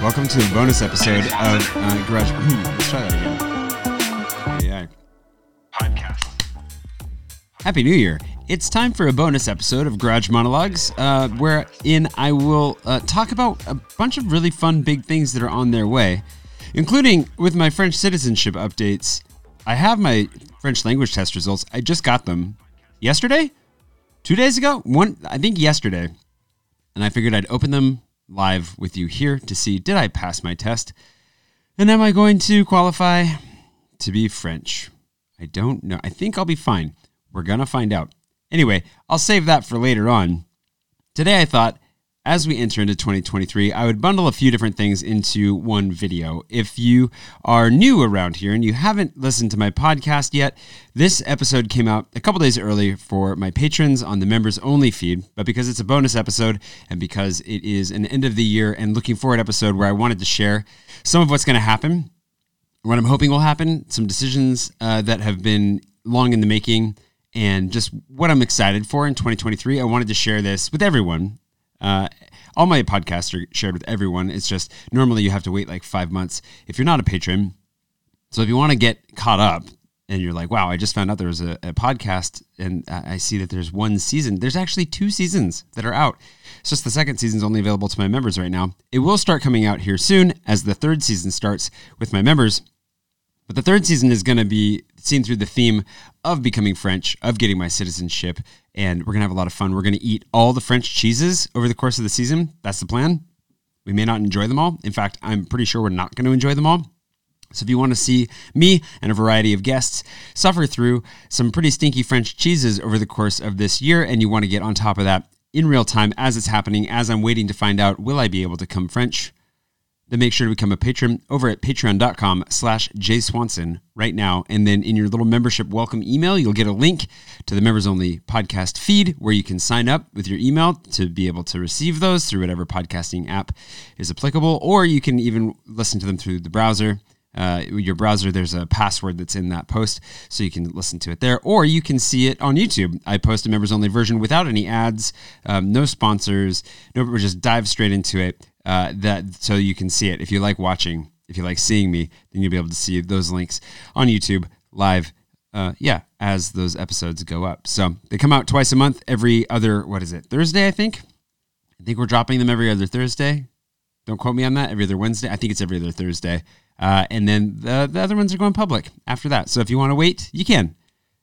Welcome to a bonus episode of uh, Garage. Let's try that again. AI. Podcast. Happy New Year! It's time for a bonus episode of Garage Monologues, uh, wherein I will uh, talk about a bunch of really fun big things that are on their way, including with my French citizenship updates. I have my French language test results. I just got them yesterday, two days ago, one I think yesterday, and I figured I'd open them live with you here to see did I pass my test, and am I going to qualify to be French? I don't know. I think I'll be fine. We're gonna find out. Anyway, I'll save that for later on. Today, I thought as we enter into 2023, I would bundle a few different things into one video. If you are new around here and you haven't listened to my podcast yet, this episode came out a couple days early for my patrons on the members only feed. But because it's a bonus episode and because it is an end of the year and looking forward episode where I wanted to share some of what's going to happen, what I'm hoping will happen, some decisions uh, that have been long in the making and just what I'm excited for in 2023. I wanted to share this with everyone. Uh, all my podcasts are shared with everyone. It's just normally you have to wait like five months if you're not a patron. So if you want to get caught up and you're like, wow, I just found out there was a, a podcast and I see that there's one season. There's actually two seasons that are out. It's just the second season's only available to my members right now. It will start coming out here soon as the third season starts with my members. But the third season is going to be seen through the theme of becoming French, of getting my citizenship, and we're going to have a lot of fun. We're going to eat all the French cheeses over the course of the season. That's the plan. We may not enjoy them all. In fact, I'm pretty sure we're not going to enjoy them all. So if you want to see me and a variety of guests suffer through some pretty stinky French cheeses over the course of this year, and you want to get on top of that in real time as it's happening, as I'm waiting to find out, will I be able to come French? Then make sure to become a patron over at patreon.com slash jayswanson right now. And then in your little membership welcome email, you'll get a link to the members only podcast feed where you can sign up with your email to be able to receive those through whatever podcasting app is applicable, or you can even listen to them through the browser. Uh, your browser, there's a password that's in that post, so you can listen to it there, or you can see it on YouTube. I post a members only version without any ads, um, no sponsors, no, we just dive straight into it uh, that so you can see it. If you like watching, if you like seeing me, then you'll be able to see those links on YouTube live. Uh, yeah, as those episodes go up. So they come out twice a month, every other what is it Thursday? I think. I think we're dropping them every other Thursday. Don't quote me on that. Every other Wednesday. I think it's every other Thursday. Uh, and then the, the other ones are going public after that. So if you want to wait, you can.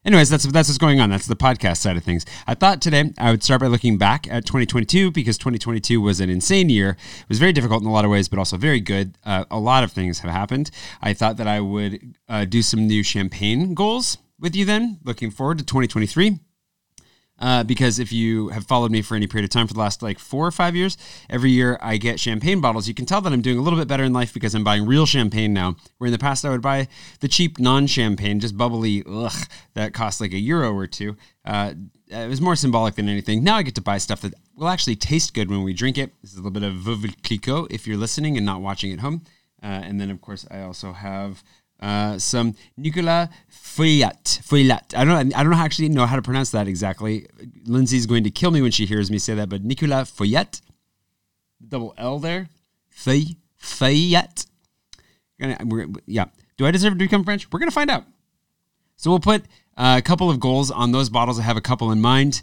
Anyways, that's that's what's going on. That's the podcast side of things. I thought today I would start by looking back at 2022 because 2022 was an insane year. It was very difficult in a lot of ways, but also very good. Uh, a lot of things have happened. I thought that I would uh, do some new champagne goals with you then, looking forward to 2023. Uh, because if you have followed me for any period of time for the last like four or five years, every year I get champagne bottles. You can tell that I'm doing a little bit better in life because I'm buying real champagne now. Where in the past I would buy the cheap non-champagne, just bubbly, ugh, that costs like a euro or two. Uh, it was more symbolic than anything. Now I get to buy stuff that will actually taste good when we drink it. This is a little bit of Veuve Clicquot if you're listening and not watching at home. Uh, and then of course I also have uh, some Nicolas Feuillatte. Feuillatte. I don't. I don't actually know how to pronounce that exactly. Lindsay's going to kill me when she hears me say that. But Nicolas Feuillatte, double L there. Feuillatte. Feuillatte. Yeah. Do I deserve to become French? We're gonna find out. So we'll put uh, a couple of goals on those bottles. I have a couple in mind.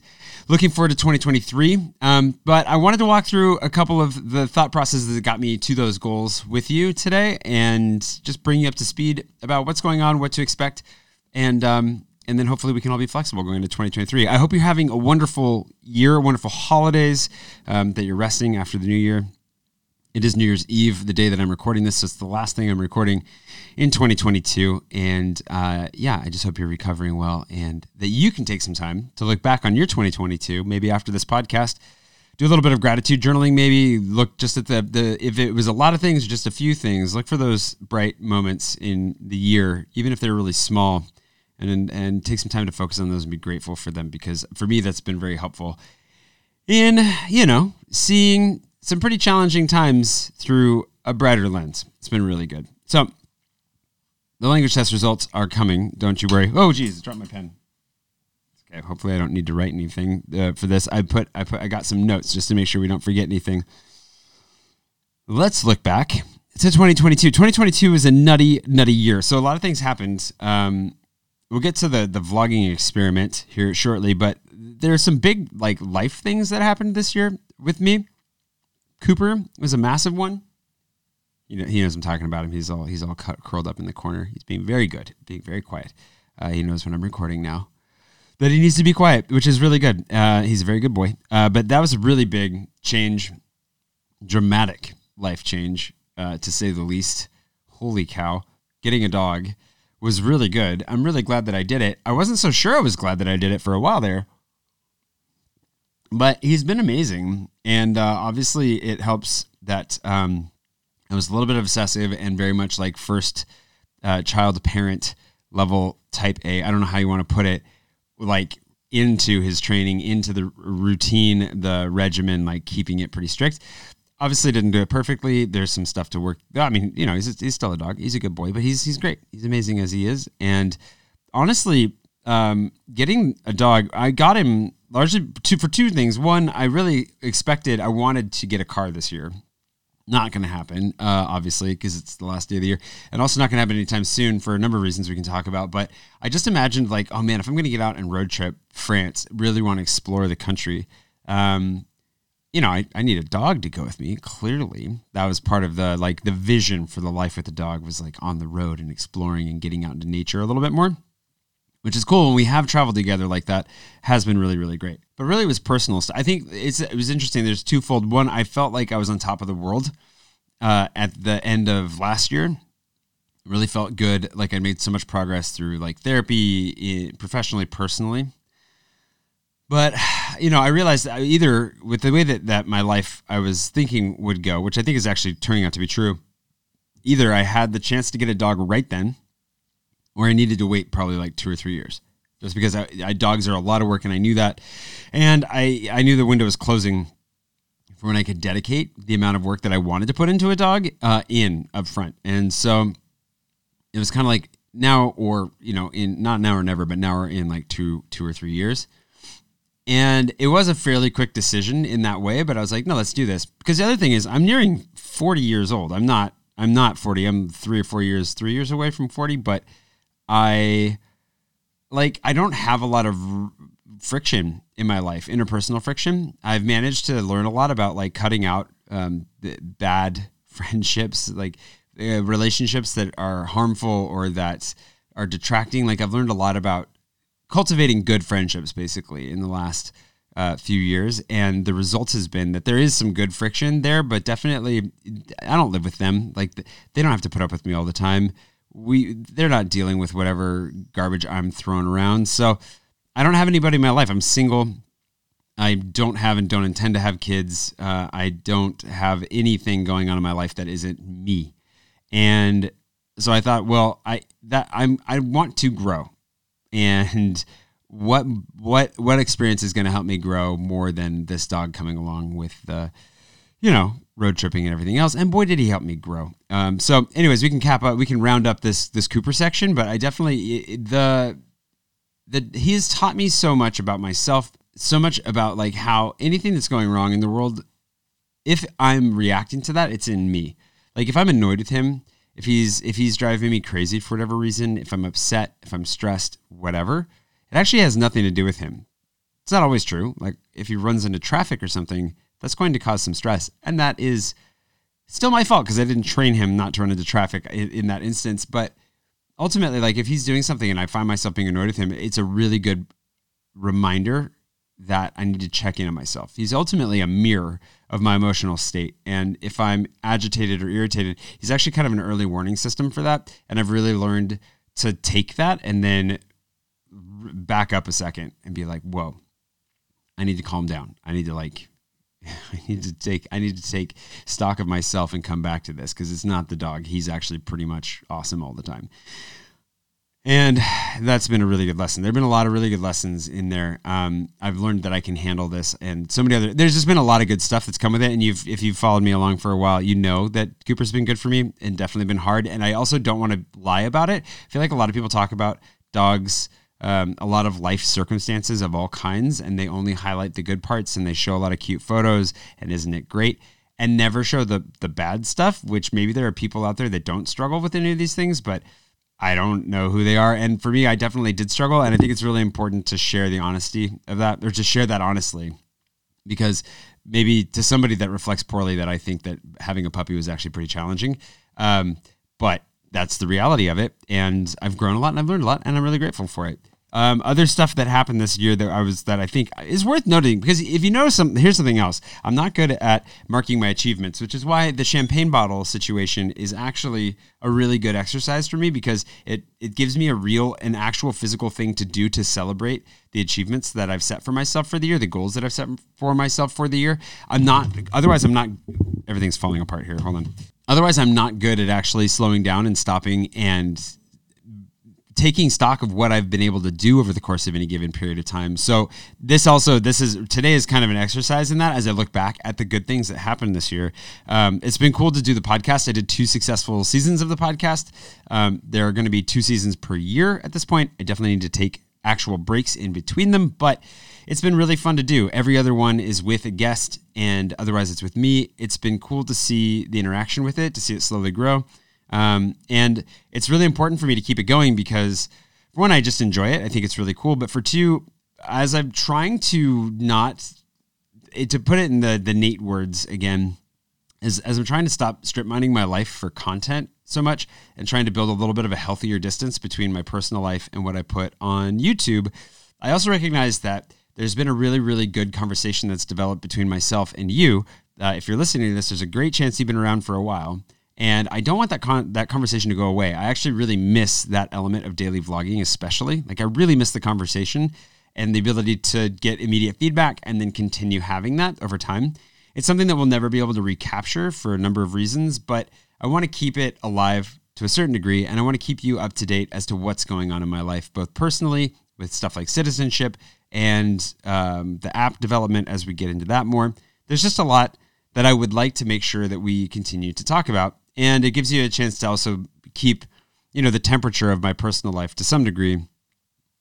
Looking forward to 2023. Um, but I wanted to walk through a couple of the thought processes that got me to those goals with you today and just bring you up to speed about what's going on, what to expect, and um, and then hopefully we can all be flexible going into 2023. I hope you're having a wonderful year, wonderful holidays, um, that you're resting after the new year. It is New Year's Eve, the day that I'm recording this. So it's the last thing I'm recording in 2022. And uh, yeah, I just hope you're recovering well and that you can take some time to look back on your 2022, maybe after this podcast. Do a little bit of gratitude journaling, maybe look just at the, the if it was a lot of things, just a few things, look for those bright moments in the year, even if they're really small, and and take some time to focus on those and be grateful for them because for me that's been very helpful in you know seeing some pretty challenging times through a brighter lens. It's been really good. So the language test results are coming. Don't you worry. Oh, geez, dropped my pen. Okay, hopefully I don't need to write anything uh, for this. I put I put I got some notes just to make sure we don't forget anything. Let's look back to 2022. 2022 was a nutty nutty year. So a lot of things happened. Um, we'll get to the the vlogging experiment here shortly, but there are some big like life things that happened this year with me. Cooper was a massive one. You know, he knows I'm talking about him. He's all he's all cut, curled up in the corner. He's being very good, being very quiet. Uh, he knows when I'm recording now that he needs to be quiet, which is really good. Uh, he's a very good boy. Uh, but that was a really big change, dramatic life change, uh, to say the least. Holy cow! Getting a dog was really good. I'm really glad that I did it. I wasn't so sure I was glad that I did it for a while there but he's been amazing, and uh, obviously it helps that um, I was a little bit obsessive and very much like first uh, child parent level type A. I don't know how you want to put it, like into his training, into the routine, the regimen, like keeping it pretty strict. Obviously, didn't do it perfectly. There's some stuff to work. I mean, you know, he's he's still a dog. He's a good boy, but he's he's great. He's amazing as he is. And honestly, um, getting a dog, I got him largely two, for two things. One, I really expected, I wanted to get a car this year. Not going to happen, uh, obviously, because it's the last day of the year, and also not going to happen anytime soon for a number of reasons we can talk about. But I just imagined, like, oh man, if I'm going to get out and road trip France, really want to explore the country, um, you know, I, I need a dog to go with me. Clearly, that was part of the like the vision for the life with the dog was like on the road and exploring and getting out into nature a little bit more which is cool. When we have traveled together like that, has been really, really great. But really, it was personal stuff. I think it's it was interesting. There's twofold. One, I felt like I was on top of the world uh, at the end of last year. Really felt good. Like I made so much progress through like therapy, professionally, personally. But you know, I realized either with the way that that my life I was thinking would go, which I think is actually turning out to be true. Either I had the chance to get a dog right then or I needed to wait probably like two or three years just because I, I, dogs are a lot of work and I knew that. And I, I knew the window was closing for when I could dedicate the amount of work that I wanted to put into a dog uh, in up front. And so it was kind of like now or, you know, in not now or never, but now or in like two, two or three years. And it was a fairly quick decision in that way, but I was like, no, let's do this. Because the other thing is I'm nearing 40 years old. I'm not, I'm not 40. I'm three or four years, three years away from 40, but I like I don't have a lot of friction in my life, interpersonal friction. I've managed to learn a lot about like cutting out um, bad friendships, like uh, relationships that are harmful or that are detracting. Like I've learned a lot about cultivating good friendships, basically, in the last uh, few years, and the result has been that there is some good friction there, but definitely I don't live with them. Like they don't have to put up with me all the time we they're not dealing with whatever garbage I'm throwing around. So I don't have anybody in my life. I'm single. I don't have and don't intend to have kids. Uh, I don't have anything going on in my life that isn't me. And so I thought, well, I that I'm I want to grow, and what what what experience is going to help me grow more than this dog coming along with the, you know, road tripping and everything else. And boy, did he help me grow. Um, so, anyways, we can cap up, we can round up this this Cooper section. But I definitely the the he has taught me so much about myself, so much about like how anything that's going wrong in the world, if I'm reacting to that, it's in me. Like if I'm annoyed with him, if he's if he's driving me crazy for whatever reason, if I'm upset, if I'm stressed, whatever, it actually has nothing to do with him. It's not always true. Like if he runs into traffic or something, that's going to cause some stress. And that is still my fault because I didn't train him not to run into traffic in, in, that instance. But ultimately, like if he's doing something and I find myself being annoyed with him, it's a really good reminder that I need to check in on myself. He's ultimately a mirror of my emotional state. And if I'm agitated or irritated, he's actually kind of an early warning system for that. And I've really learned to take that and then back up a second and be like, whoa, I need to calm down. I need to like I need to take I need to take stock of myself and come back to this because it's not the dog. He's actually pretty much awesome all the time. And that's been a really good lesson. There've been a lot of really good lessons in there. Um, I've learned that I can handle this, and so many other. There's just been a lot of good stuff that's come with it. And you've, if you've followed me along for a while, you know that Cooper's been good for me and definitely been hard. And I also don't want to lie about it. I feel like a lot of people talk about dogs um, a lot of life circumstances of all kinds, and they only highlight the good parts and they show a lot of cute photos. And isn't it great? And never show the the bad stuff. Which maybe there are people out there that don't struggle with any of these things, but I don't know who they are. And for me, I definitely did struggle, and I think it's really important to share the honesty of that, or to share that honestly, because maybe to somebody that reflects poorly, that I think that having a puppy was actually pretty challenging. Um, but that's the reality of it. And I've grown a lot and I've learned a lot and I'm really grateful for it. Um, other stuff that happened this year that I was that I think is worth noting because if you notice some here's something else. I'm not good at marking my achievements which is why the champagne bottle situation is actually a really good exercise for me because it it gives me a real an actual physical thing to do to celebrate the achievements that I've set for myself for the year the goals that I've set for myself for the year. I'm not otherwise I'm not everything's falling apart here hold on. Otherwise I'm not good at actually slowing down and stopping and taking stock of what I've been able to do over the course of any given period of time. So this also this is today is kind of an exercise in that as I look back at the good things that happened this year. Um, it's been cool to do the podcast. I did two successful seasons of the podcast. Um, there are going to be two seasons per year at this point. I definitely need to take actual breaks in between them, but it's been really fun to do. Every other one is with a guest, and otherwise it's with me. It's been cool to see the interaction with it, to see it slowly grow. Um, and it's really important for me to keep it going because, for one, I just enjoy it. I think it's really cool. But for two, as I'm trying to not, to put it in the, the Nate words again, as, as I'm trying to stop strip mining my life for content so much and trying to build a little bit of a healthier distance between my personal life and what I put on YouTube, I also recognize that there's been a really, really good conversation that's developed between myself and you. Uh, if you're listening to this, there's a great chance you've been around for a while. And I don't want that con- that conversation to go away. I actually really miss that element of daily vlogging, especially. Like I really miss the conversation and the ability to get immediate feedback and then continue having that over time. It's something that we'll never be able to recapture for a number of reasons, but I want to keep it alive to a certain degree, and I want to keep you up to date as to what's going on in my life, both personally with stuff like citizenship and um, the app development as we get into that more. There's just a lot that I would like to make sure that we continue to talk about and it gives you a chance to also keep you know the temperature of my personal life to some degree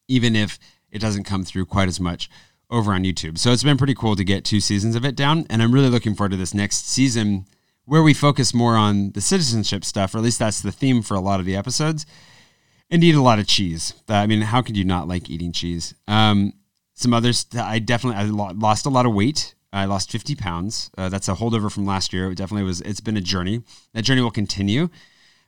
even if it doesn't come through quite as much over on YouTube. So it's been pretty cool to get two seasons of it down and I'm really looking forward to this next season where we focus more on the citizenship stuff or at least that's the theme for a lot of the episodes and eat a lot of cheese. I mean, how could you not like eating cheese? Um, some others I definitely I lost a lot of weight I lost 50 pounds. Uh, that's a holdover from last year. It definitely was. It's been a journey. That journey will continue.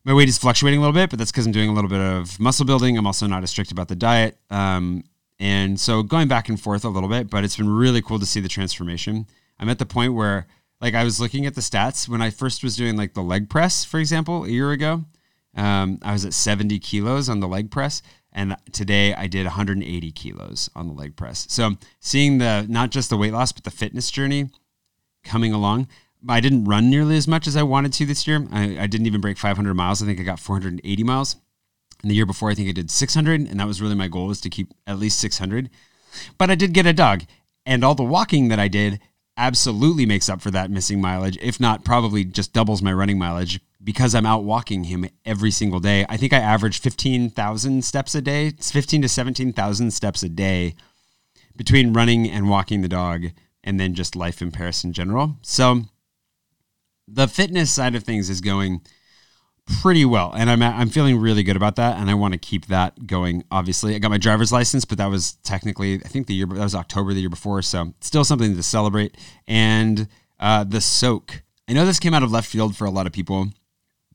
My weight is fluctuating a little bit, but that's because I'm doing a little bit of muscle building. I'm also not as strict about the diet, um, and so going back and forth a little bit. But it's been really cool to see the transformation. I'm at the point where, like, I was looking at the stats when I first was doing like the leg press, for example, a year ago. Um, I was at 70 kilos on the leg press. And today I did 180 kilos on the leg press. So seeing the not just the weight loss, but the fitness journey coming along. I didn't run nearly as much as I wanted to this year. I, I didn't even break 500 miles. I think I got 480 miles. And the year before, I think I did 600, and that was really my goal was to keep at least 600. But I did get a dog, and all the walking that I did absolutely makes up for that missing mileage, if not probably just doubles my running mileage because I'm out walking him every single day. I think I average 15,000 steps a day. It's 15 to 17,000 steps a day between running and walking the dog and then just life in Paris in general. So the fitness side of things is going pretty well and I'm I'm feeling really good about that and I want to keep that going obviously. I got my driver's license but that was technically I think the year that was October the year before so still something to celebrate and uh, the soak. I know this came out of left field for a lot of people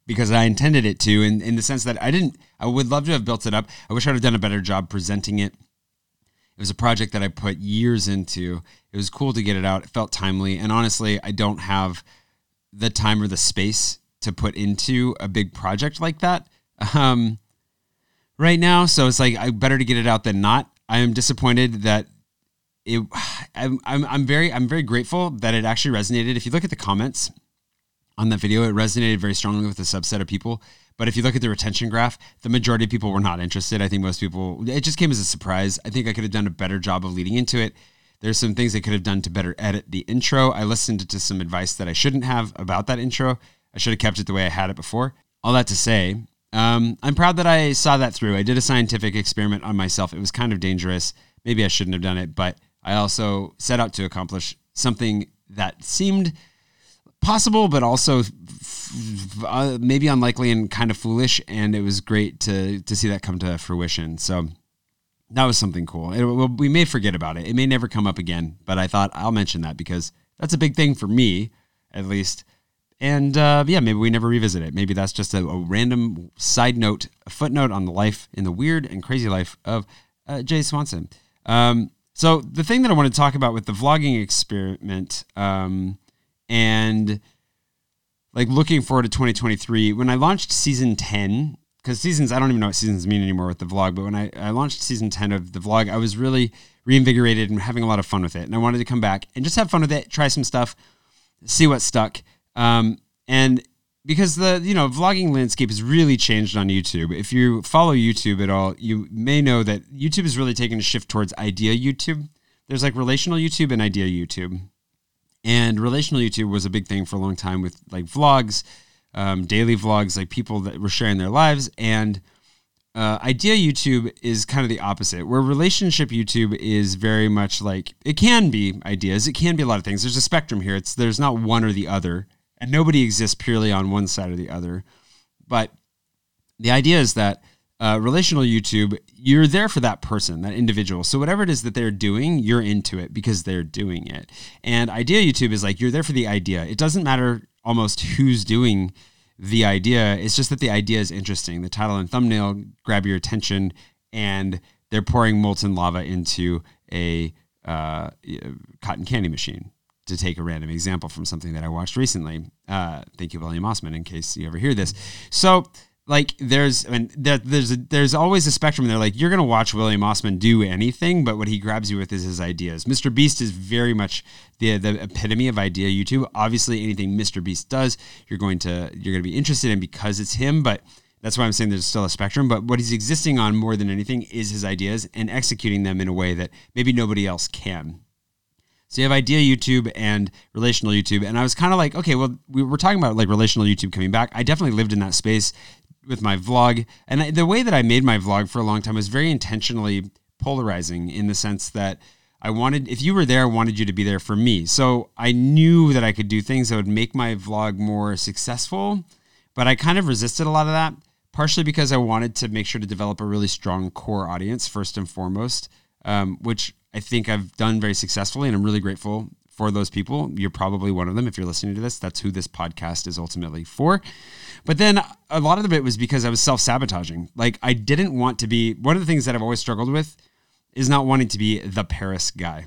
because I intended it to, in, in the sense that I didn't, I would love to have built it up. I wish I'd have done a better job presenting it. It was a project that I put years into. It was cool to get it out. It felt timely. And honestly, I don't have the time or the space to put into a big project like that um, right now. So it's like, I better to get it out than not. I am disappointed that it, I'm, I'm, I'm very, I'm very grateful that it actually resonated. If you look at the comments, on that video. It resonated very strongly with a subset of people. But if you look at the retention graph, the majority of people were not interested. I think most people, it just came as a surprise. I think I could have done a better job of leading into it. There's some things I could have done to better edit the intro. I listened to some advice that I shouldn't have about that intro. I should have kept it the way I had it before. All that to say, Um, I'm proud that I saw that through. I did a scientific experiment on myself. It was kind of dangerous. Maybe I shouldn't have done it, but I also set out to accomplish something that seemed possible, but also uh, maybe unlikely and kind of foolish. And it was great to to see that come to fruition. So that was something cool. It, we may forget about it. It may never come up again, but I thought I'll mention that because that's a big thing for me, at least. And uh, yeah, maybe we never revisit it. Maybe that's just a, a, random side note, a footnote on the life in the weird and crazy life of uh, Jay Swanson. Um, so the thing that I want to talk about with the vlogging experiment um, and like looking forward to 2023, when I launched season 10, because seasons, I don't even know what seasons mean anymore with the vlog, but when I, I launched season 10 of the vlog, I was really reinvigorated and having a lot of fun with it. And I wanted to come back and just have fun with it, try some stuff, see what stuck. Um, and because the you know vlogging landscape has really changed on YouTube. If you follow YouTube at all, you may know that YouTube is really taking a shift towards idea YouTube. There's like relational YouTube and idea YouTube, and relational YouTube was a big thing for a long time with like vlogs, um, daily vlogs, like people that were sharing their lives. And uh, idea YouTube is kind of the opposite, where relationship YouTube is very much like it can be ideas, it can be a lot of things. There's a spectrum here. It's there's not one or the other and nobody exists purely on one side or the other. But the idea is that uh, relational YouTube, you're there for that person, that individual. So whatever it is that they're doing, you're into it because they're doing it. And idea YouTube is like you're there for the idea. It doesn't matter almost who's doing the idea. It's just that the idea is interesting. The title and thumbnail grab your attention, and they're pouring molten lava into a uh, cotton candy machine to take a random example from something that I watched recently. Uh, thank you, William Osman, in case you ever hear this. So, like, there's, I mean, there, there's, a, there's always a spectrum. They're like, you're gonna watch William Osman do anything, but what he grabs you with is his ideas. Mr. Beast is very much the the epitome of idea YouTube. Obviously, anything Mr. Beast does, you're going to you're going to be interested in because it's him, but. That's why I'm saying there's still a spectrum, but what he's existing on more than anything is his ideas and executing them in a way that maybe nobody else can. So you have idea YouTube and relational YouTube. And I was kind of like, okay, well, we were talking about like relational YouTube coming back. I definitely lived in that space with my vlog. And the way that I made my vlog for a long time was very intentionally polarizing in the sense that I wanted, if you were there, I wanted you to be there for me. So I knew that I could do things that would make my vlog more successful. But I kind of resisted a lot of that, partially because I wanted to make sure to develop a really strong core audience first and foremost, um, which I think I've done very successfully, and I'm really grateful for those people. You're probably one of them if you're listening to this. That's who this podcast is ultimately for. But then a lot of it was because I was self sabotaging. Like, I didn't want to be one of the things that I've always struggled with is not wanting to be the Paris guy,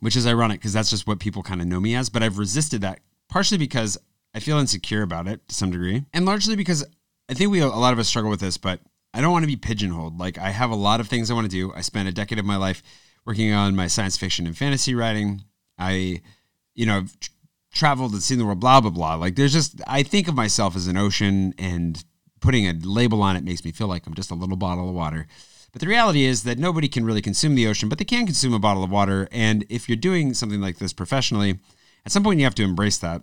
which is ironic because that's just what people kind of know me as. But I've resisted that partially because I feel insecure about it to some degree, and largely because I think we a lot of us struggle with this, but I don't want to be pigeonholed. Like I have a lot of things I want to do. I spent a decade of my life working on my science fiction and fantasy writing. I, you know, traveled and seen the world, blah, blah, blah. Like there's just, I think of myself as an ocean and putting a label on it makes me feel like I'm just a little bottle of water. But the reality is that nobody can really consume the ocean, but they can consume a bottle of water. And if you're doing something like this professionally, at some point you have to embrace that.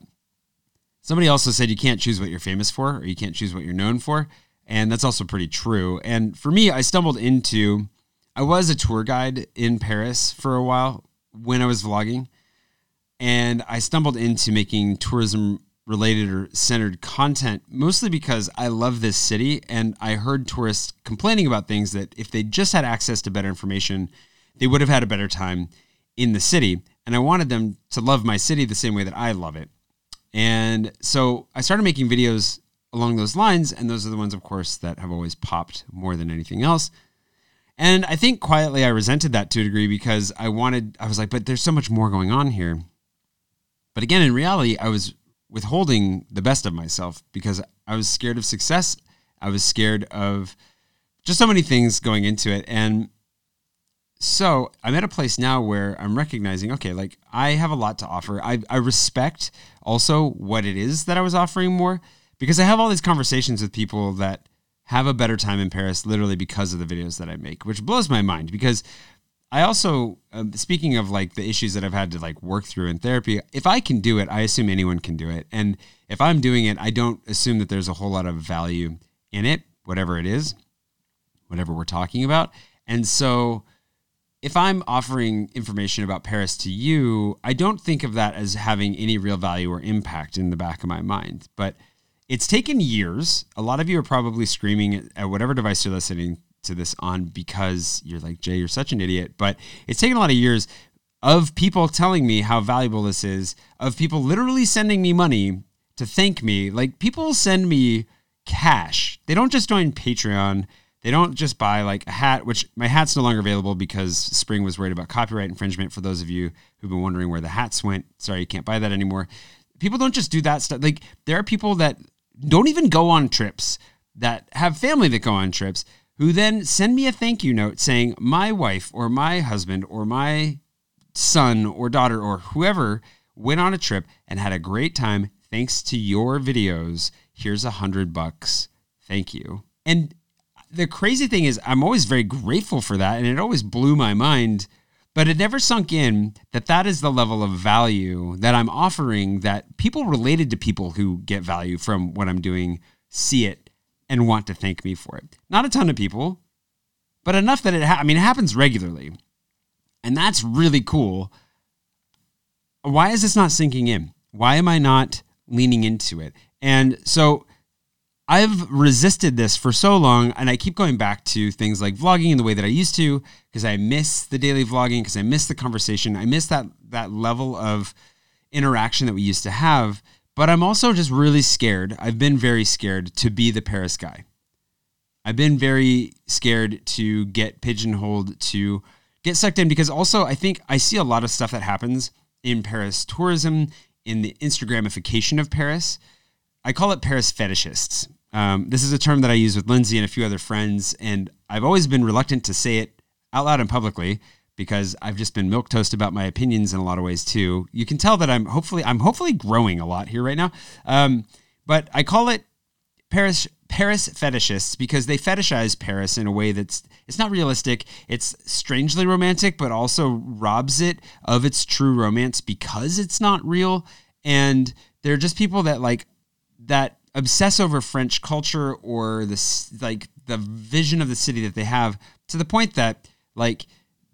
Somebody also said you can't choose what you're famous for or you can't choose what you're known for. And that's also pretty true. And for me, I stumbled into I was a tour guide in Paris for a while when I was vlogging, and I stumbled into making tourism related or centered content mostly because I love this city and I heard tourists complaining about things that if they just had access to better information, they would have had a better time in the city. And I wanted them to love my city the same way that I love it. And so I started making videos along those lines, and those are the ones, of course, that have always popped more than anything else. And I think quietly I resented that to a degree because I wanted, I was like, but there's so much more going on here. But again, in reality, I was withholding the best of myself because I was scared of success. I was scared of just so many things going into it. And so I'm at a place now where I'm recognizing, okay, like I have a lot to offer. I, I respect also what it is that I was offering more because I have all these conversations with people that have a better time in Paris literally because of the videos that I make, which blows my mind because I also, um, speaking of like the issues that I've had to like work through in therapy, if I can do it, I assume anyone can do it. And if I'm doing it, I don't assume that there's a whole lot of value in it, whatever it is, whatever we're talking about. And so if I'm offering information about Paris to you, I don't think of that as having any real value or impact in the back of my mind. But it's taken years. A lot of you are probably screaming at whatever device you're listening to this on because you're like, Jay, you're such an idiot. But it's taken a lot of years of people telling me how valuable this is, of people literally sending me money to thank me. Like people send me cash. They don't just join Patreon. They don't just buy like a hat, which my hat's no longer available because Spring was worried about copyright infringement. For those of you who've been wondering where the hats went, sorry, you can't buy that anymore. People don't just do that stuff. Like there are people that don't even go on trips, that have family that go on trips, who then send me a thank you note saying, My wife or my husband or my son or daughter or whoever went on a trip and had a great time thanks to your videos. Here's a hundred bucks. Thank you. And the crazy thing is, I'm always very grateful for that, and it always blew my mind. But it never sunk in that that is the level of value that I'm offering. That people related to people who get value from what I'm doing see it and want to thank me for it. Not a ton of people, but enough that it. Ha- I mean, it happens regularly, and that's really cool. Why is this not sinking in? Why am I not leaning into it? And so I've resisted this for so long, and I keep going back to things like vlogging in the way that I used to because I miss the daily vlogging, because I miss the conversation, I miss that that level of interaction that we used to have. But I'm also just really scared. I've been very scared to be the Paris guy. I've been very scared to get pigeonholed, to get sucked in, because also I think I see a lot of stuff that happens in Paris tourism, in the Instagramification of Paris. I call it Paris fetishists. Um, this is a term that I use with Lindsay and a few other friends, and I've always been reluctant to say it out loud and publicly because I've just been milk toast about my opinions in a lot of ways too. You can tell that I'm hopefully I'm hopefully growing a lot here right now. Um, but I call it Paris Paris fetishists because they fetishize Paris in a way that's it's not realistic. It's strangely romantic, but also robs it of its true romance because it's not real. And they're just people that like that obsess over French culture or this like the vision of the city that they have to the point that like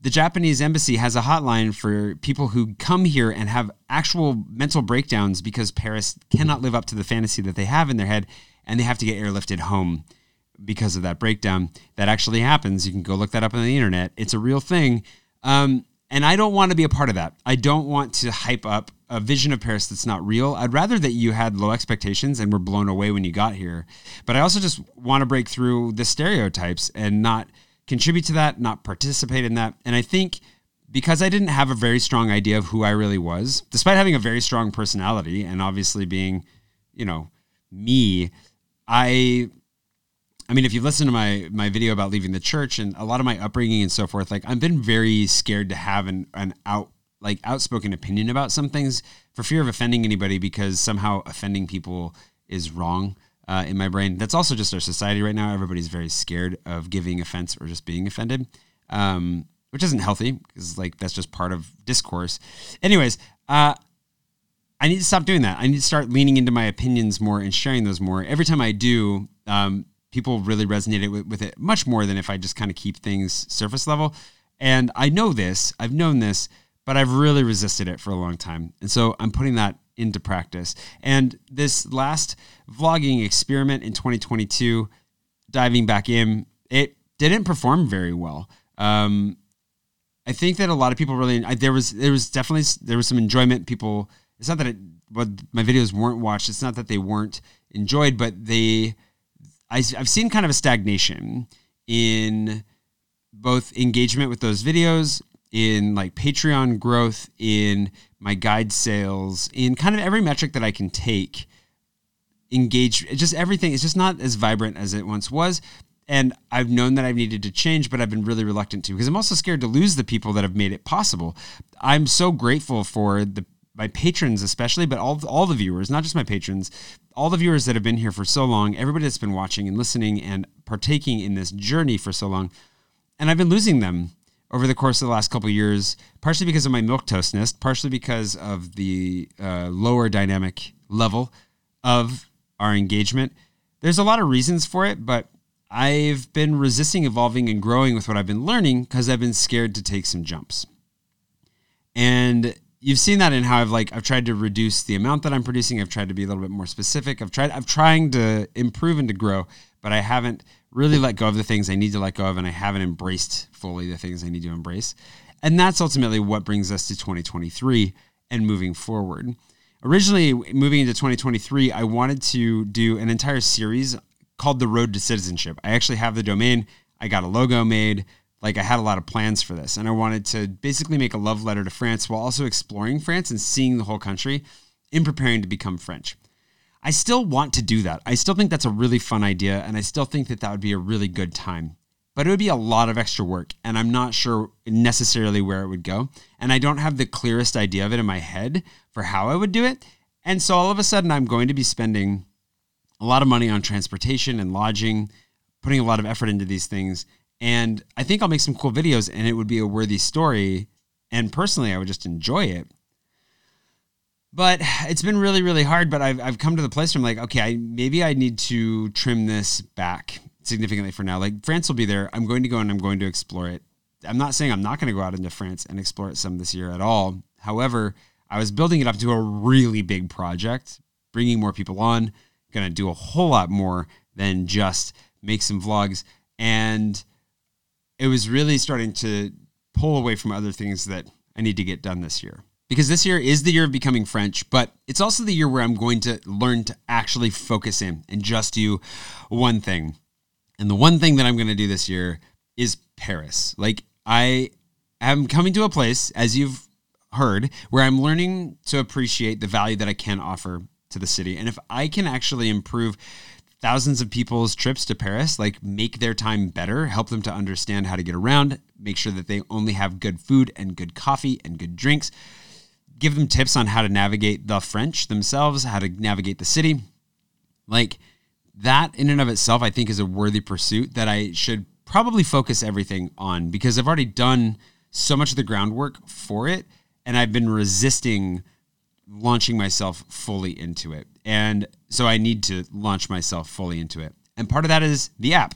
the Japanese embassy has a hotline for people who come here and have actual mental breakdowns because Paris cannot live up to the fantasy that they have in their head and they have to get airlifted home because of that breakdown. That actually happens. You can go look that up on the internet. It's a real thing. Um, and I don't want to be a part of that. I don't want to hype up a vision of Paris that's not real. I'd rather that you had low expectations and were blown away when you got here. But I also just want to break through the stereotypes and not contribute to that, not participate in that. And I think because I didn't have a very strong idea of who I really was, despite having a very strong personality and obviously being, you know, me, I I mean, if you've listened to my my video about leaving the church and a lot of my upbringing and so forth, like I've been very scared to have an an out like outspoken opinion about some things for fear of offending anybody because somehow offending people is wrong uh, in my brain. That's also just our society right now. Everybody's very scared of giving offense or just being offended, um, which isn't healthy because like that's just part of discourse. Anyways, uh, I need to stop doing that. I need to start leaning into my opinions more and sharing those more. Every time I do, um, people really resonated with, with it much more than if I just kind of keep things surface level. And I know this. I've known this but I've really resisted it for a long time. And so I'm putting that into practice. And this last vlogging experiment in 2022, diving back in, it didn't perform very well. Um, I think that a lot of people really I, there was there was definitely there was some enjoyment. People, it's not that it, my videos weren't watched. It's not that they weren't enjoyed, but they I, I've seen kind of a stagnation in both engagement with those videos in like Patreon growth, in my guide sales, in kind of every metric that I can take, engage, just everything. It's just not as vibrant as it once was. And I've known that I've needed to change, but I've been really reluctant to because I'm also scared to lose the people that have made it possible. I'm so grateful for the my patrons especially, but all all the viewers, not just my patrons, all the viewers that have been here for so long, everybody that's been watching and listening and partaking in this journey for so long, and I've been losing them over the course of the last couple years, partially because of my milk toastness, partially because of the uh, lower dynamic level of our engagement. there's a lot of reasons for it, but I've been resisting evolving and growing with what I've been learning because I've been scared to take some jumps. And you've seen that in how I've like I've tried to reduce the amount that I'm producing. I've tried to be a little bit more specific. I've tried I've trying to improve and to grow, but I haven't really let go of the things I need to let go of and I haven't embraced fully the things I need to embrace. And that's ultimately what brings us to 2023 and moving forward. Originally, moving into 2023, I wanted to do an entire series called The Road to Citizenship. I actually have the domain, I got a logo made. Like, I had a lot of plans for this, and I wanted to basically make a love letter to France while also exploring France and seeing the whole country in preparing to become French. I still want to do that. I still think that's a really fun idea, and I still think that that would be a really good time. But it would be a lot of extra work and i'm not sure necessarily where it would go and i don't have the clearest idea of it in my head for how i would do it. And so all of a sudden i'm going to be spending a lot of money on transportation and lodging putting a lot of effort into these things and i think i'll make some cool videos and it would be a worthy story and personally i would just enjoy it but it's been really really hard but i've, I've come to the place where i'm like okay I, maybe i need to trim this back significantly for now. Like France will be there. I'm going to go and I'm going to explore it. I'm not saying I'm not going to go out into France and explore it some this year at all. However, I was building it up to a really big project, bringing more people on, going to do a whole lot more than just make some vlogs. And it was really starting to pull away from other things that I need to get done this year. Because this year is the year of becoming French, but it's also the year where I'm going to learn to actually focus in and just do one thing. And the one thing that I'm going to do this year is Paris. Like I am coming to a place, as you've heard, where I'm learning to appreciate the value that I can offer to the city. And if I can actually improve thousands of people's trips to Paris, like make their time better, help them to understand how to get around, make sure that they only have good food and good coffee and good drinks, give them tips on how to navigate the French themselves, how to navigate the city. Like that in and of itself, I think, is a worthy pursuit that I should probably focus everything on because I've already done so much of the groundwork for it and I've been resisting launching myself fully into it. And so I need to launch myself fully into it. And part of that is the app.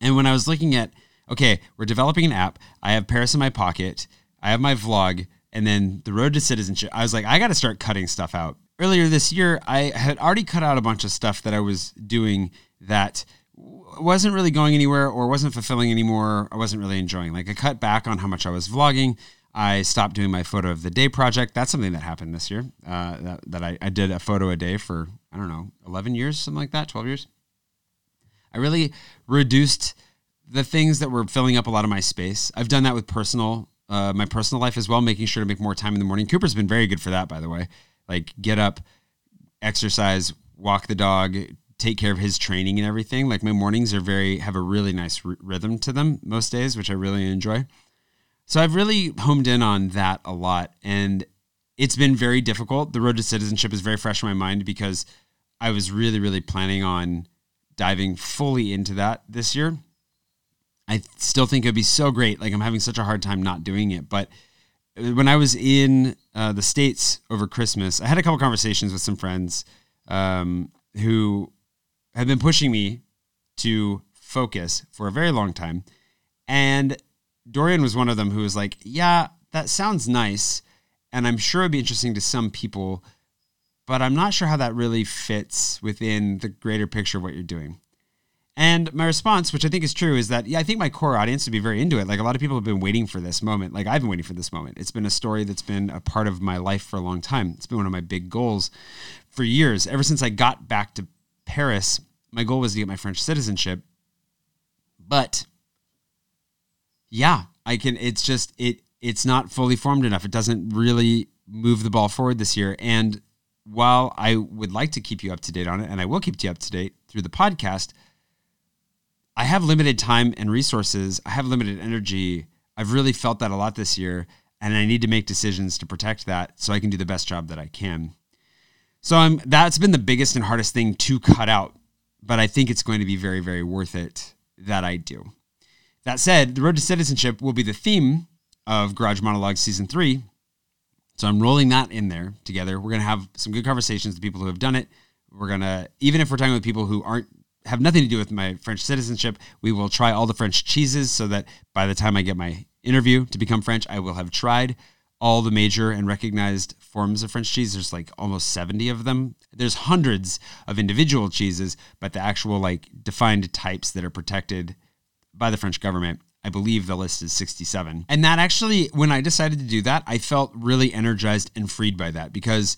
And when I was looking at, okay, we're developing an app, I have Paris in my pocket, I have my vlog, and then the road to citizenship, I was like, I got to start cutting stuff out earlier this year, I had already cut out a bunch of stuff that I was doing that wasn't really going anywhere or wasn't fulfilling anymore. I wasn't really enjoying. Like I cut back on how much I was vlogging. I stopped doing my photo of the day project. That's something that happened this year. Uh, that that I, I did a photo a day for I don't know, eleven years, something like that, twelve years. I really reduced the things that were filling up a lot of my space. I've done that with personal, uh, my personal life as well, making sure to make more time in the morning. Cooper's been very good for that, by the way like get up, exercise, walk the dog, take care of his training and everything. Like my mornings are very have a really nice r- rhythm to them most days, which I really enjoy. So I've really homed in on that a lot and it's been very difficult. The road to citizenship is very fresh in my mind because I was really really planning on diving fully into that this year. I still think it'd be so great. Like I'm having such a hard time not doing it, but when I was in uh, the states over Christmas, I had a couple conversations with some friends um, who have been pushing me to focus for a very long time, and Dorian was one of them who was like, "Yeah, that sounds nice, and I'm sure it'd be interesting to some people." But I'm not sure how that really fits within the greater picture of what you're doing. And my response, which I think is true, is that yeah, I think my core audience would be very into it. Like a lot of people have been waiting for this moment. Like I've been waiting for this moment. It's been a story that's been a part of my life for a long time. It's been one of my big goals for years. Ever since I got back to Paris, my goal was to get my French citizenship. But yeah, I can it's just it it's not fully formed enough. It doesn't really move the ball forward this year. And while I would like to keep you up to date on it, and I will keep you up to date through the podcast, I have limited time and resources. I have limited energy. I've really felt that a lot this year, and I need to make decisions to protect that so I can do the best job that I can. So I'm that's been the biggest and hardest thing to cut out, but I think it's going to be very very worth it that I do. That said, the road to citizenship will be the theme of Garage Monologues season 3. So I'm rolling that in there together. We're going to have some good conversations with people who have done it, We're gonna even if we're talking with people who aren't have nothing to do with my French citizenship, we will try all the French cheeses so that by the time I get my interview to become French, I will have tried all the major and recognized forms of French cheese. There's like almost 70 of them. There's hundreds of individual cheeses, but the actual like defined types that are protected by the French government, I believe the list is 67. And that actually, when I decided to do that, I felt really energized and freed by that because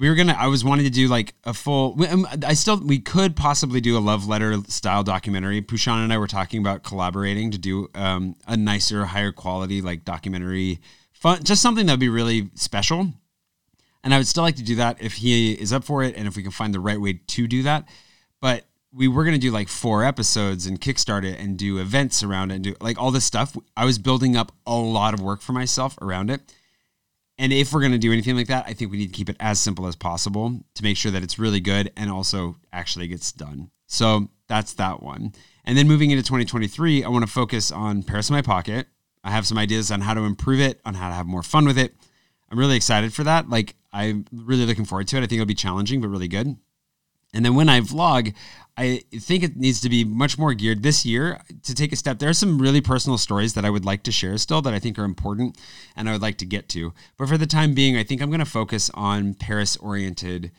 we were gonna i was wanting to do like a full um, i still we could possibly do a love letter style documentary. Pushan and i were talking about collaborating to do um, a nicer higher quality like documentary fun just something that would be really special. And i would still like to do that if he is up for it and if we can find the right way to do that. But we were going to do like four episodes and kickstart it and do events around it and do like all this stuff. I was building up a lot of work for myself around it and if we're going to do anything like that, I think we need to keep it as simple as possible to make sure that it's really good and also actually gets done. So that's that one. And then moving into 2023, I want to focus on Paris in my pocket. I have some ideas on how to improve it, on how to have more fun with it. I'm really excited for that. Like, I'm really looking forward to it. I think it'll be challenging, but really good. And then when I vlog, I think it needs to be much more geared this year to take a step. There are some really personal stories that I would like to share still that I think are important and I would like to get to. But for the time being, I think I'm going to focus on Paris oriented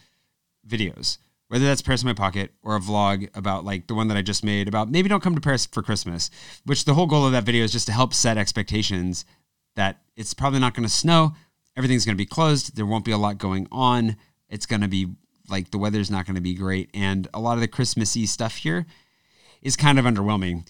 videos, whether that's Paris in my pocket or a vlog about like the one that I just made about maybe don't come to Paris for Christmas, which the whole goal of that video is just to help set expectations that it's probably not going to snow. Everything's going to be closed. There won't be a lot going on. It's going to be like the weather's not going to be great, and a lot of the Christmassy stuff here is kind of underwhelming.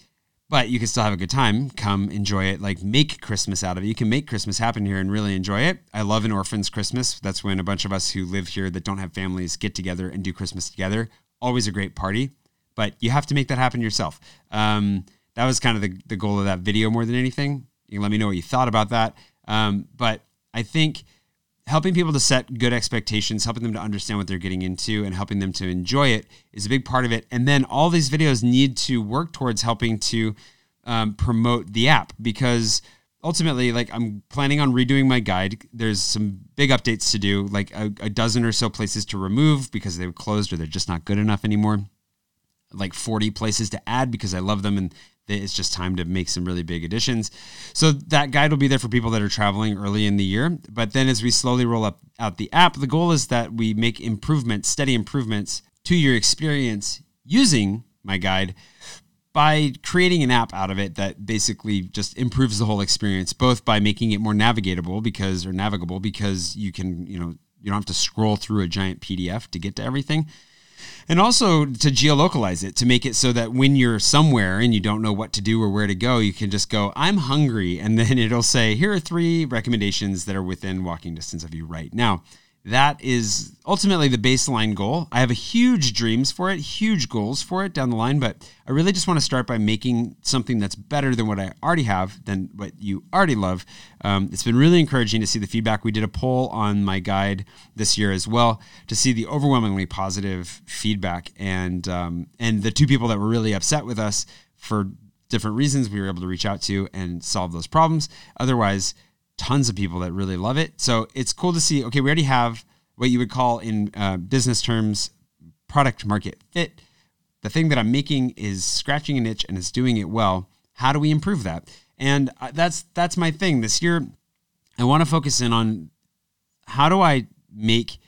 But you can still have a good time. Come enjoy it. Like make Christmas out of it. You can make Christmas happen here and really enjoy it. I love an orphan's Christmas. That's when a bunch of us who live here that don't have families get together and do Christmas together. Always a great party, but you have to make that happen yourself. Um, that was kind of the, the goal of that video more than anything. You let me know what you thought about that. Um, but I think helping people to set good expectations, helping them to understand what they're getting into, and helping them to enjoy it is a big part of it. And then all these videos need to work towards helping to um, promote the app because ultimately, like I'm planning on redoing my guide. There's some big updates to do, like a, a dozen or so places to remove because they were closed or they're just not good enough anymore. Like 40 places to add because I love them and it's just time to make some really big additions. So that guide will be there for people that are traveling early in the year. But then as we slowly roll up out the app, the goal is that we make improvements, steady improvements to your experience using my guide by creating an app out of it that basically just improves the whole experience, both by making it more navigatable because or navigable because you can, you know, you don't have to scroll through a giant PDF to get to everything and also to geolocalize it to make it so that when you're somewhere and you don't know what to do or where to go, you can just go, I'm hungry. And then it'll say, here are three recommendations that are within walking distance of you right now that is ultimately the baseline goal. I have huge dreams for it, huge goals for it down the line, but I really just want to start by making something that's better than what I already have, than what you already love. Um, it's been really encouraging to see the feedback. We did a poll on my guide this year as well to see the overwhelmingly positive feedback, and um, and the two people that were really upset with us for different reasons we were able to reach out to and solve those problems. Otherwise tons of people that really love it. So it's cool to see. Okay, we already have what you would call in uh, business terms product market fit. The thing that I'm making is scratching a niche and is doing it well. How do we improve that? And uh, that's that's my thing this year. I want to focus in on how do I make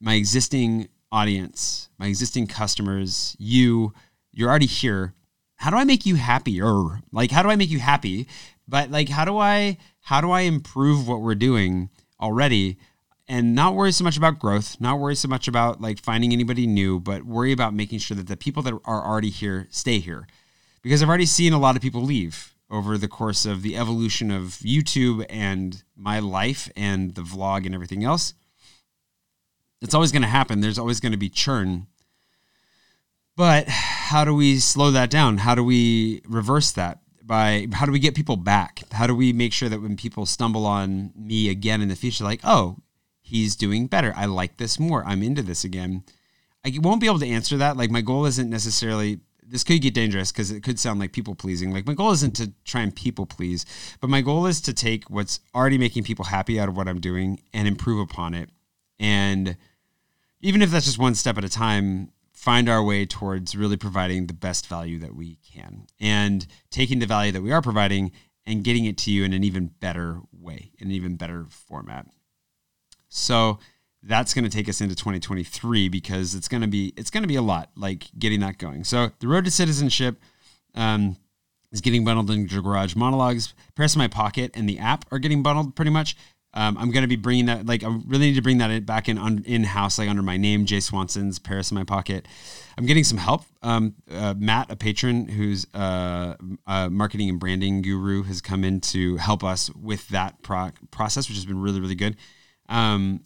my existing audience, my existing customers, you, you're already here. How do I make you happier? Like, how do I make you happy? But like, how do I how do I improve what we're doing already and not worry so much about growth, not worry so much about like finding anybody new, but worry about making sure that the people that are already here stay here. Because I've already seen a lot of people leave over the course of the evolution of YouTube and my life and the vlog and everything else. It's always going to happen. There's always going to be churn. But how do we slow that down? How do we reverse that? By how do we get people back? How do we make sure that when people stumble on me again in the future, like, oh, he's doing better. I like this more. I'm into this again. I won't be able to answer that. Like, my goal isn't necessarily, this could get dangerous because it could sound like people pleasing. Like, my goal isn't to try and people please, but my goal is to take what's already making people happy out of what I'm doing and improve upon it and even if that's just one step at a time, find our way towards really providing the best value that we can and taking the value that we are providing and getting it to you in an even better way, in an even better format. So that's going to take us into 2023 because it's going to be it's going to be a lot like getting that going. So the road to citizenship um, is getting bundled into Garage Monologues. In My Pocket and the app are getting bundled pretty much. Um, I'm to be bringing that, like, I really need to bring that back in in house, like under my name, Jay Swanson's Paris in My Pocket. I'm getting some help. Um, uh, Matt, a patron who's uh, a marketing and branding guru, has come in to help us with that pro- process, which has been really, really good. Um,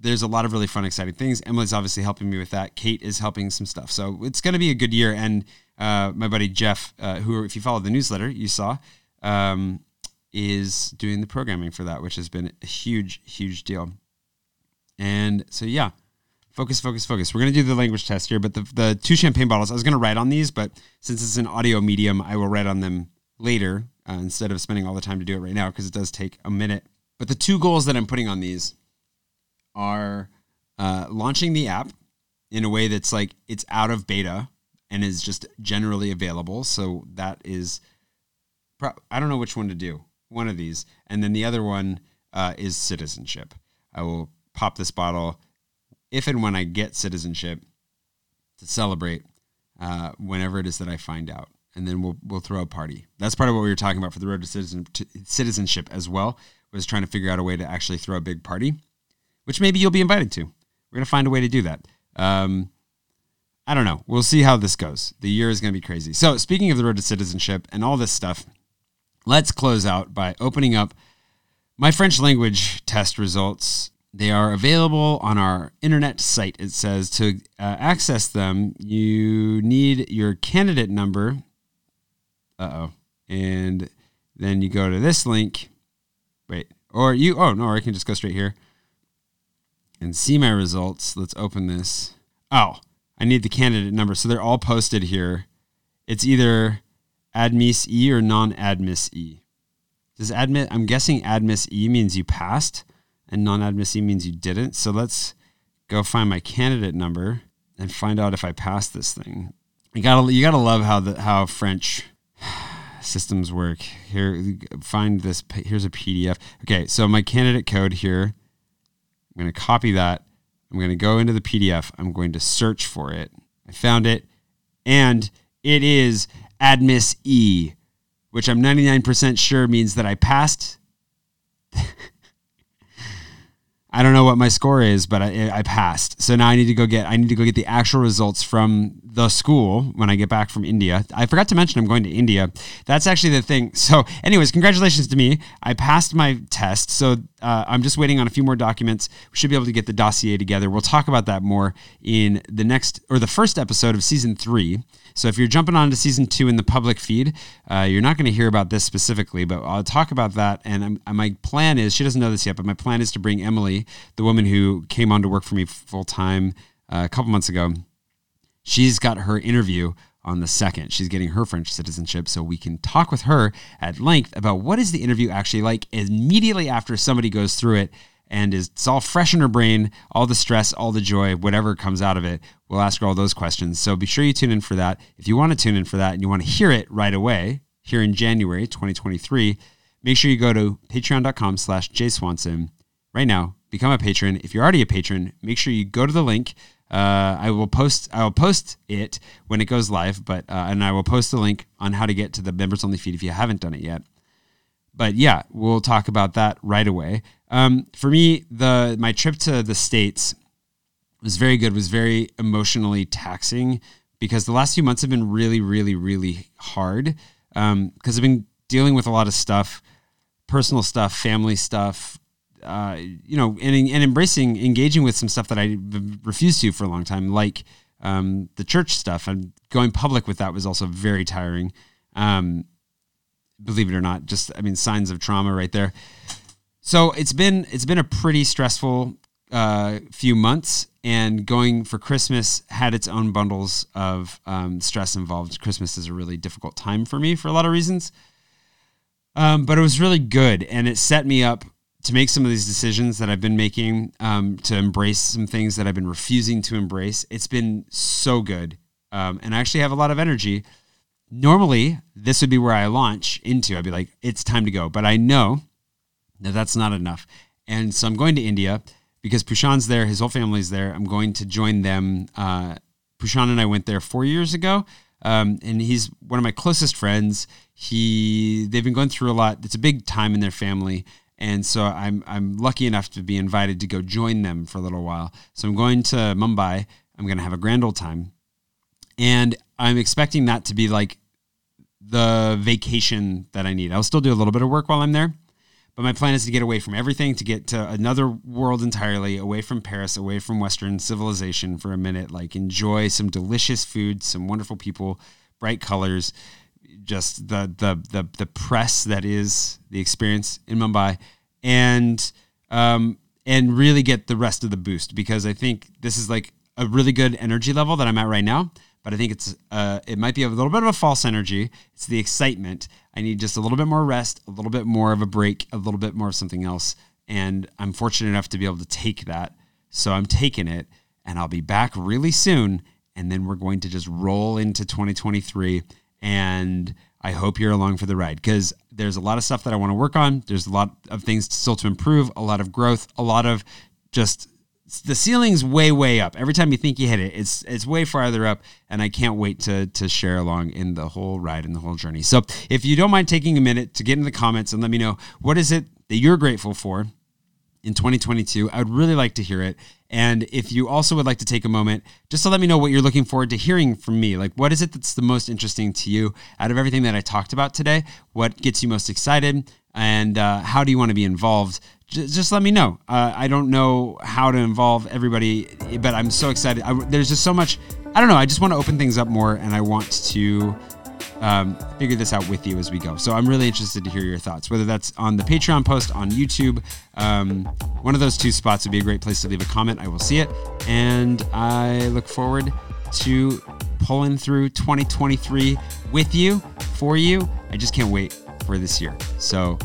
there's a lot of really fun, exciting things. Emily's obviously helping me with that. Kate is helping some stuff. So it's going to be a good year. And uh, my buddy Jeff, uh, who, if you follow the newsletter, you saw, um, is doing the programming for that, which has been a huge, huge deal. And so, yeah, focus, focus, focus. We're going to do the language test here, but the, the two champagne bottles, I was going to write on these, but since it's an audio medium, I will write on them later uh, instead of spending all the time to do it right now because it does take a minute. But the two goals that I'm putting on these are uh, launching the app in a way that's like it's out of beta and is just generally available. So that is, I don't know which one to do one of these, and then the other one uh, is citizenship. I will pop this bottle if and when I get citizenship to celebrate uh, whenever it is that I find out, and then we'll we'll throw a party. That's part of what we were talking about for the road to, citizen, to citizenship as well. Was trying to figure out a way to actually throw a big party, which maybe you'll be invited to. We're gonna find a way to do that. Um, I don't know. We'll see how this goes. The year is going to be crazy. So, speaking of the road to citizenship and all this stuff, let's close out by opening up my French language test results. They are available on our internet site. It says to uh, access them, you need your candidate number. Uh oh. And then you go to this link. Wait, or you, oh no, I can just go straight here and see my results. Let's open this. Oh, I need the candidate number. So they're all posted here. It's either admis E or non admis E. Does admit, I'm guessing admis E means you passed and non admis E means you didn't. So let's go find my candidate number and find out if I passed this thing. You gotta, you gotta love how the, how French systems work. Here, find this. Here's a PDF. Okay, so my candidate code here. I'm going to copy that. I'm going to go into the PDF. I'm going to search for it. I found it, and it is Admis E, which I'm 99% sure means that I passed. I don't know what my score is, but I, I passed. So now I need to go get I need to go get the actual results from the school when I get back from India. I forgot to mention I'm going to India. That's actually the thing. So, anyways, congratulations to me. I passed my test. So uh, I'm just waiting on a few more documents. We should be able to get the dossier together. We'll talk about that more in the next or the first episode of season three. So if you're jumping on to season two in the public feed, uh, you're not going to hear about this specifically, but I'll talk about that. And I'm, my plan is she doesn't know this yet, but my plan is to bring Emily, the woman who came on to work for me full time uh, a couple months ago. She's got her interview on the second. She's getting her French citizenship, so we can talk with her at length about what is the interview actually like immediately after somebody goes through it and is it's all fresh in her brain, all the stress, all the joy, whatever comes out of it. We'll ask her all those questions. So be sure you tune in for that. If you want to tune in for that and you want to hear it right away, here in January 2023, make sure you go to patreon.com slash jayswanson right now. Become a patron. If you're already a patron, make sure you go to the link. Uh, I will post. I will post it when it goes live, but uh, and I will post the link on how to get to the members only feed if you haven't done it yet. But yeah, we'll talk about that right away. Um, for me, the my trip to the states was very good. Was very emotionally taxing because the last few months have been really, really, really hard. Because um, I've been dealing with a lot of stuff, personal stuff, family stuff, uh, you know, and, and embracing, engaging with some stuff that I refused to for a long time, like um, the church stuff. And going public with that was also very tiring. Um, believe it or not, just I mean, signs of trauma right there. So it's been it's been a pretty stressful uh, few months, and going for Christmas had its own bundles of um, stress involved. Christmas is a really difficult time for me for a lot of reasons, um, but it was really good, and it set me up to make some of these decisions that I've been making, um, to embrace some things that I've been refusing to embrace. It's been so good. Um, and I actually have a lot of energy. Normally, this would be where I launch into. I'd be like, it's time to go. But I know that that's not enough. And so I'm going to India because Pushan's there, his whole family's there. I'm going to join them. Uh, Pushan and I went there four years ago. Um, and he's one of my closest friends. He they've been going through a lot. It's a big time in their family, and so I'm I'm lucky enough to be invited to go join them for a little while. So I'm going to Mumbai. I'm going to have a grand old time, and I'm expecting that to be like the vacation that I need. I'll still do a little bit of work while I'm there, but my plan is to get away from everything, to get to another world entirely, away from Paris, away from Western civilization for a minute. Like enjoy some delicious food, some wonderful people, bright colors just the the the the press that is the experience in Mumbai, and um, and really get the rest of the boost because I think this is like a really good energy level that I'm at right now. But I think it's uh, it might be a little bit of a false energy. It's the excitement. I need just a little bit more rest, a little bit more of a break, a little bit more of something else. And I'm fortunate enough to be able to take that. So I'm taking it, and I'll be back really soon. And then we're going to just roll into 2023 and I hope you're along for the ride because there's a lot of stuff that I want to work on. There's a lot of things still to improve, a lot of growth, a lot of just the ceiling's way way up. Every time you think you hit it, it's it's way farther up, and I can't wait to to share along in the whole ride and the whole journey. So if you don't mind taking a minute to get in the comments and let me know what is it that you're grateful for in 2022, I would really like to hear it. And if you also would like to take a moment just to let me know what you're looking forward to hearing from me, like what is it that's the most interesting to you out of everything that I talked about today? What gets you most excited? And uh, how do you want to be involved? Just, just let me know. Uh, I don't know how to involve everybody, but I'm so excited. I, there's just so much. I don't know. I just want to open things up more, and I want to um, figure this out with you as we go. So I'm really interested to hear your thoughts, whether that's on the Patreon post, on YouTube. Um, one of those two spots would be a great place to leave a comment. I will see it. And I look forward to pulling through 2023 with you, for you. I just can't wait for this year. So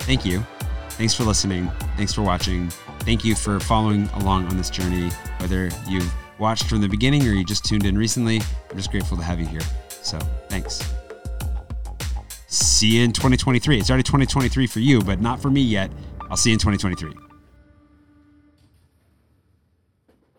thank you. Thanks for listening. Thanks for watching. Thank you for following along on this journey, whether you've watched from the beginning or you just tuned in recently. I'm just grateful to have you here. So thanks. See you in 2023. It's already 2023 for you, but not for me yet. I'll see you in 2023.